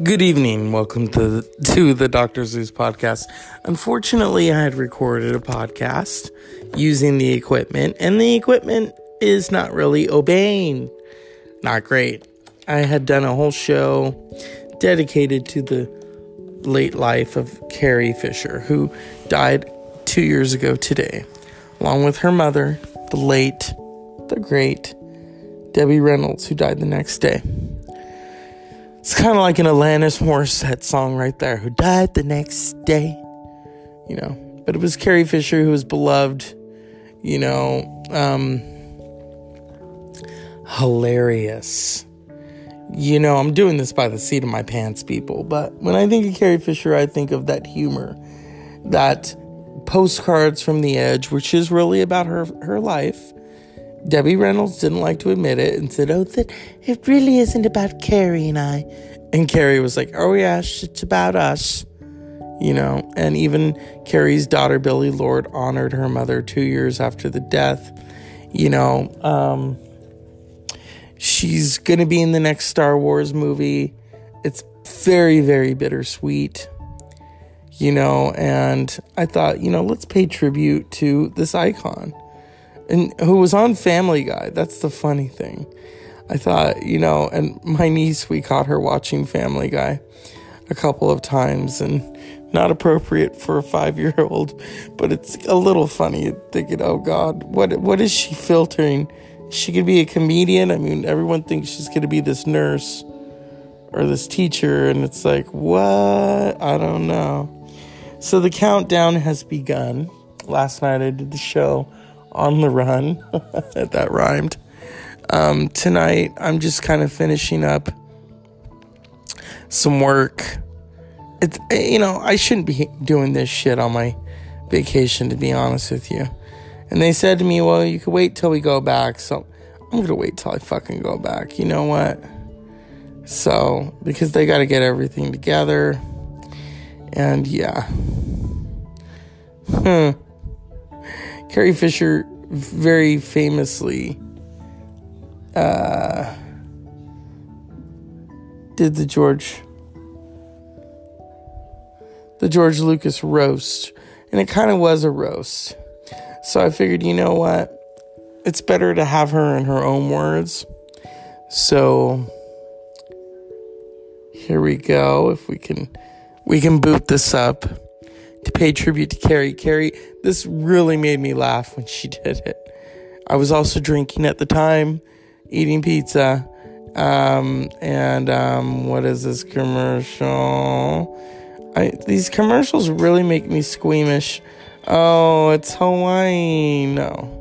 Good evening. Welcome to the, to the Dr. Zeus podcast. Unfortunately, I had recorded a podcast using the equipment, and the equipment is not really obeying. Not great. I had done a whole show dedicated to the late life of Carrie Fisher, who died two years ago today, along with her mother, the late, the great Debbie Reynolds, who died the next day. It's kind of like an Alanis Morissette song right there, who died the next day. You know, but it was Carrie Fisher who was beloved, you know, um, hilarious. You know, I'm doing this by the seat of my pants, people, but when I think of Carrie Fisher, I think of that humor, that postcards from the edge, which is really about her, her life Debbie Reynolds didn't like to admit it and said, Oh, that it really isn't about Carrie and I. And Carrie was like, Oh, yeah, it's about us. You know, and even Carrie's daughter, Billie Lourd, honored her mother two years after the death. You know, um, she's going to be in the next Star Wars movie. It's very, very bittersweet. You know, and I thought, you know, let's pay tribute to this icon and who was on Family Guy. That's the funny thing. I thought, you know, and my niece, we caught her watching Family Guy a couple of times and not appropriate for a five year old, but it's a little funny thinking, oh God, what what is she filtering? She could be a comedian? I mean, everyone thinks she's gonna be this nurse or this teacher, and it's like, what? I don't know. So the countdown has begun. Last night I did the show on the run. that rhymed. Um, tonight, I'm just kind of finishing up some work. It's, you know, I shouldn't be doing this shit on my vacation, to be honest with you. And they said to me, well, you could wait till we go back. So I'm going to wait till I fucking go back. You know what? So, because they got to get everything together. And yeah. Hmm. Carrie Fisher very famously uh, did the George the George Lucas roast, and it kind of was a roast. So I figured, you know what? It's better to have her in her own words. So here we go. If we can we can boot this up to pay tribute to Carrie. Carrie, this really made me laugh when she did it. I was also drinking at the time, eating pizza. Um, and um, what is this commercial? I, these commercials really make me squeamish. Oh, it's Hawaii. No.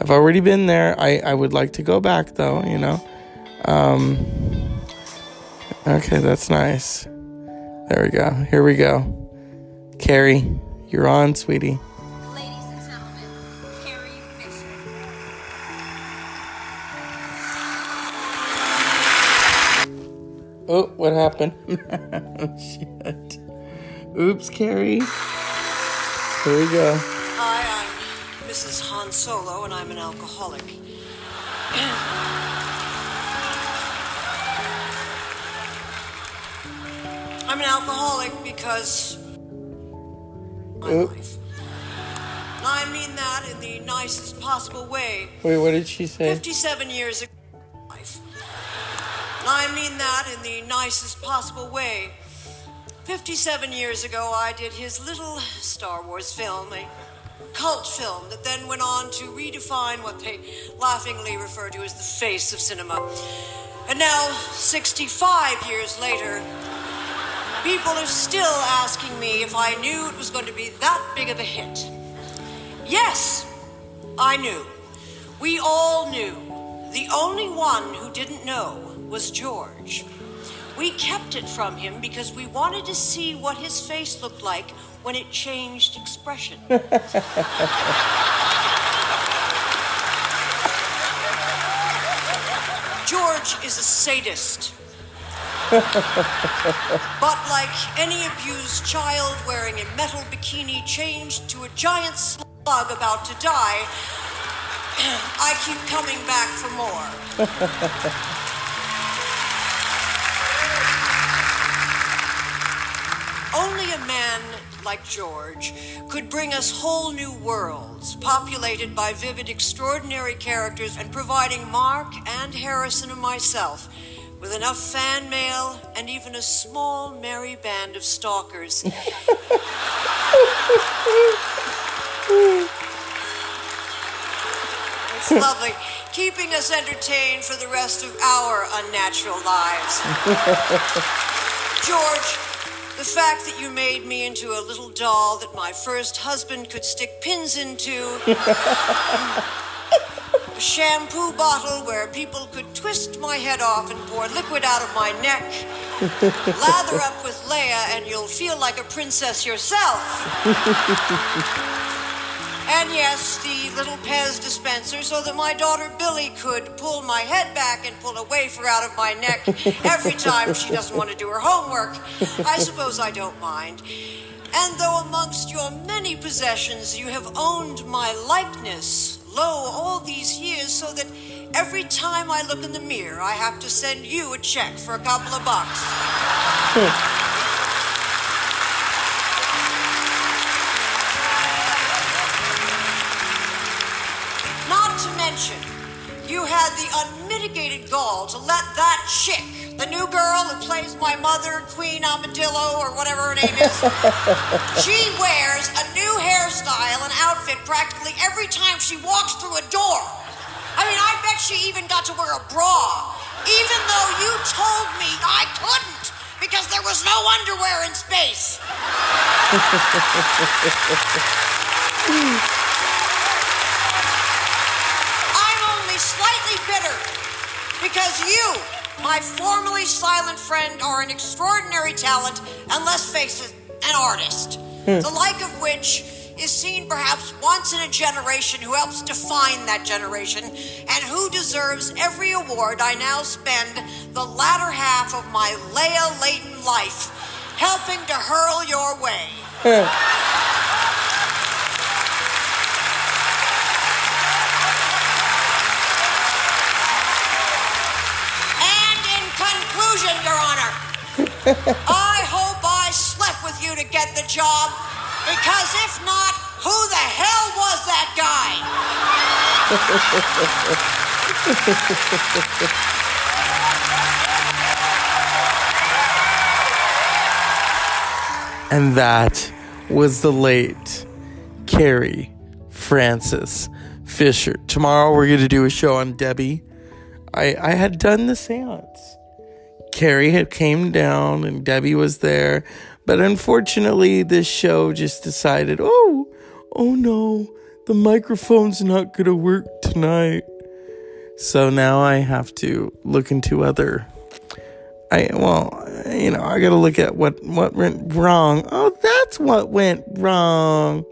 I've already been there. I, I would like to go back though, you know. Um, okay, that's nice. There we go. Here we go. Carrie, you're on, sweetie. Oh, what happened? Shit. Oops, Carrie. Here we go. Hi, I'm Mrs. Han Solo, and I'm an alcoholic. I'm an alcoholic because my Oop. life. And I mean that in the nicest possible way. Wait, what did she say? 57 years ago, life. I mean that in the nicest possible way. 57 years ago, I did his little Star Wars film, a cult film that then went on to redefine what they laughingly refer to as the face of cinema. And now, 65 years later, people are still asking me if I knew it was going to be that big of a hit. Yes, I knew. We all knew. The only one who didn't know was George. We kept it from him because we wanted to see what his face looked like when it changed expression. George is a sadist. but like any abused child wearing a metal bikini changed to a giant slug about to die, I keep coming back for more. Only a man like George could bring us whole new worlds, populated by vivid, extraordinary characters, and providing Mark and Harrison and myself with enough fan mail and even a small, merry band of stalkers. It's lovely, keeping us entertained for the rest of our unnatural lives. George, the fact that you made me into a little doll that my first husband could stick pins into, a shampoo bottle where people could twist my head off and pour liquid out of my neck, lather up with Leia, and you'll feel like a princess yourself. And yes, the little Pez dispenser so that my daughter Billie could pull my head back and pull a wafer out of my neck every time she doesn't want to do her homework. I suppose I don't mind. And though amongst your many possessions you have owned my likeness, lo, all these years, so that every time I look in the mirror, I have to send you a check for a couple of bucks. you had the unmitigated gall to let that chick, the new girl who plays my mother, Queen Amadillo, or whatever her name is, she wears a new hairstyle and outfit practically every time she walks through a door. I mean, I bet she even got to wear a bra, even though you told me I couldn't because there was no underwear in space. I'm only slightly bitter because you, my formerly silent friend, are an extraordinary talent, and let's face it, an artist. Hmm. The like of which is seen perhaps once in a generation who helps define that generation and who deserves every award I now spend the latter half of my Leia Leighton life helping to hurl your way. Hmm. Conclusion, Your Honor, I hope I slept with you to get the job, because if not, who the hell was that guy? And that was the late Carrie Francis Fisher. Tomorrow we're going to do a show on Debbie. I, I had done the seance. Carrie had came down and Debbie was there. But unfortunately, this show just decided, oh, oh no, the microphone's not going to work tonight. So now I have to look into other I well, you know, I got to look at what what went wrong. Oh, that's what went wrong.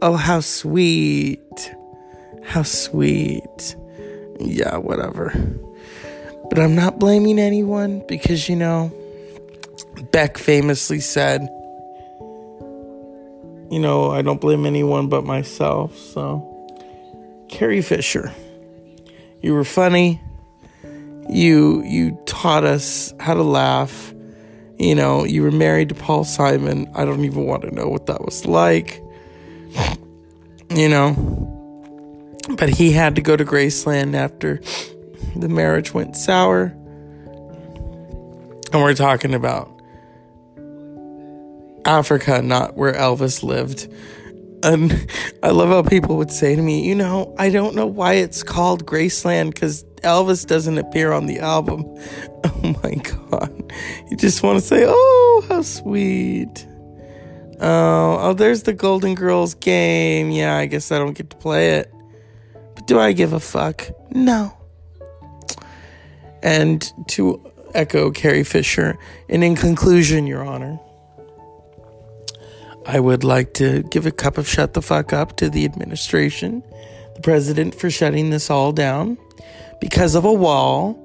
Oh, how sweet. How sweet. Yeah, whatever. But I'm not blaming anyone because you know, Beck famously said, you know, I don't blame anyone but myself. So, Carrie Fisher, you were funny. You you taught us how to laugh. You know you were married to paul simon. I don't even want to know what that was like. You know? But he had to go to graceland after the marriage went sour and we're talking about africa not where elvis lived and i love how people would say to me you know i don't know why it's called graceland because Elvis doesn't appear on the album. Oh my god. You just want to say, oh, how sweet. Oh, oh, there's the Golden Girls game. Yeah, I guess I don't get to play it. But do I give a fuck? No. And to echo Carrie Fisher, and in conclusion, Your Honor, I would like to give a cup of shut the fuck up to the administration, the president for shutting this all down because of a wall.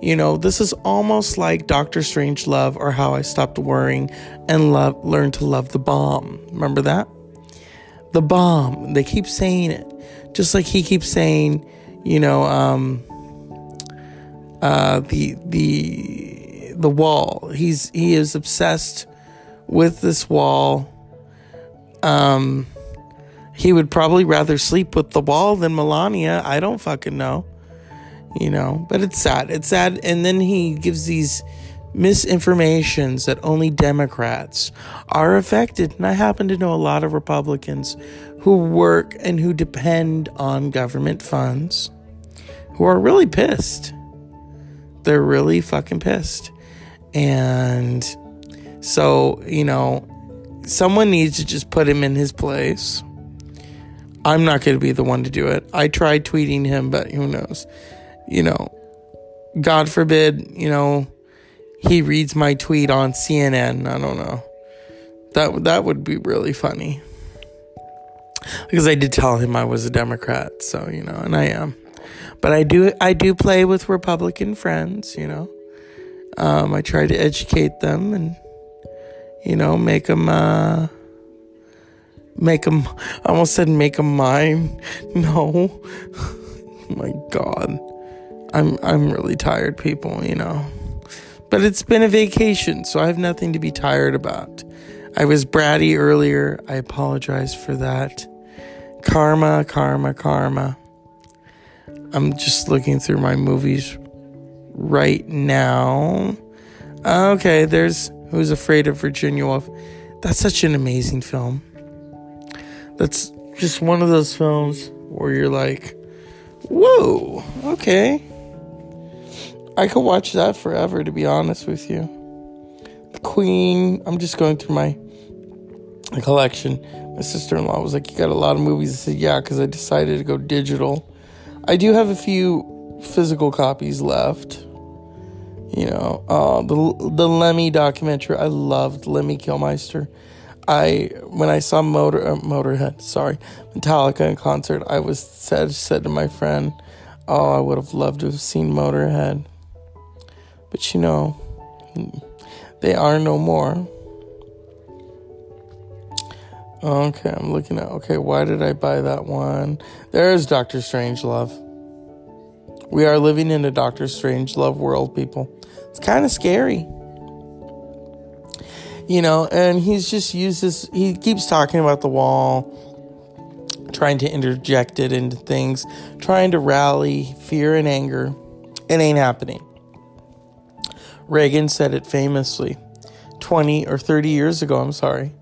You know, this is almost like Doctor Strangelove or How I Stopped Worrying and love learned to love the bomb. Remember that? The bomb. They keep saying it. Just like he keeps saying, you know, um uh the the the wall. He's he is obsessed with this wall. Um, he would probably rather sleep with the wall than Melania. I don't fucking know. You know, but it's sad. It's sad. And then he gives these misinformations that only Democrats are affected. And I happen to know a lot of Republicans who work and who depend on government funds who are really pissed. They're really fucking pissed. And so, you know, someone needs to just put him in his place. I'm not going to be the one to do it. I tried tweeting him, but who knows? You know, God forbid, you know, he reads my tweet on CNN. I don't know. That that would be really funny. Because I did tell him I was a Democrat, so you know, and I am. But I do I do play with Republican friends, you know. Um, I try to educate them and you know make them uh, make them. I almost said make them mine. No, my God, I'm I'm really tired, people. You know, but it's been a vacation, so I have nothing to be tired about. I was bratty earlier. I apologize for that. Karma, karma, karma. I'm just looking through my movies right now. Okay, there's Who's Afraid of Virginia Woolf. That's such an amazing film. That's just one of those films where you're like, whoa, okay. I could watch that forever, to be honest with you. The Queen, I'm just going through my collection. My sister in law was like, You got a lot of movies. I said, Yeah, because I decided to go digital. I do have a few physical copies left. You know, uh, the the Lemmy documentary. I loved Lemmy Kilmister. I when I saw Motor uh, Motorhead, sorry, Metallica in concert, I was said said to my friend, "Oh, I would have loved to have seen Motorhead." But you know, they are no more. Okay, I'm looking at. Okay, why did I buy that one? There's Doctor Strangelove. We are living in a Doctor Strangelove world, people. It's kind of scary. You know, and he's just uses, he keeps talking about the wall, trying to interject it into things, trying to rally fear and anger. It ain't happening. Reagan said it famously 20 or 30 years ago, I'm sorry.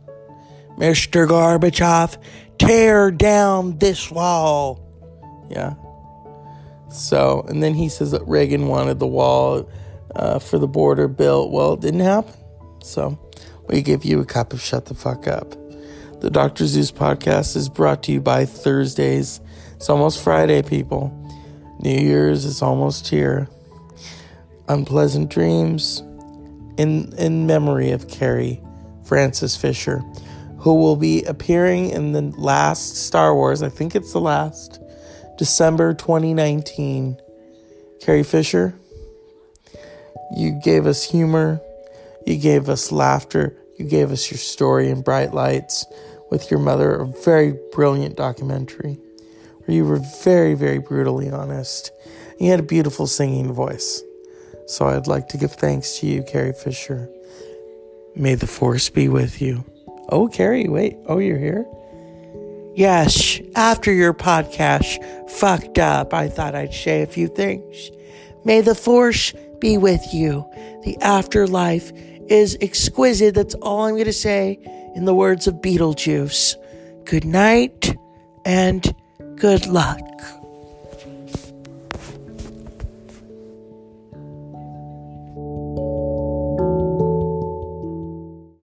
Mr. Gorbachev, tear down this wall. Yeah. So, and then he says that Reagan wanted the wall uh, for the border built. Well, it didn't happen. So, we give you a cup of shut the fuck up. The Dr. Zeus podcast is brought to you by Thursdays. It's almost Friday, people. New Year's is almost here. Unpleasant dreams in in memory of Carrie Francis Fisher who will be appearing in the last Star Wars. I think it's the last, December 2019. Carrie Fisher, you gave us humor, you gave us laughter, you gave us your story in bright lights with your mother, a very brilliant documentary where you were very, very brutally honest. You had a beautiful singing voice. So I'd like to give thanks to you, Carrie Fisher. May the force be with you. Oh, Carrie, wait. Oh, you're here? Yes, after your podcast fucked up, I thought I'd say a few things. May the force be with you. The afterlife is exquisite. That's all I'm going to say in the words of Beetlejuice. Good night and good luck.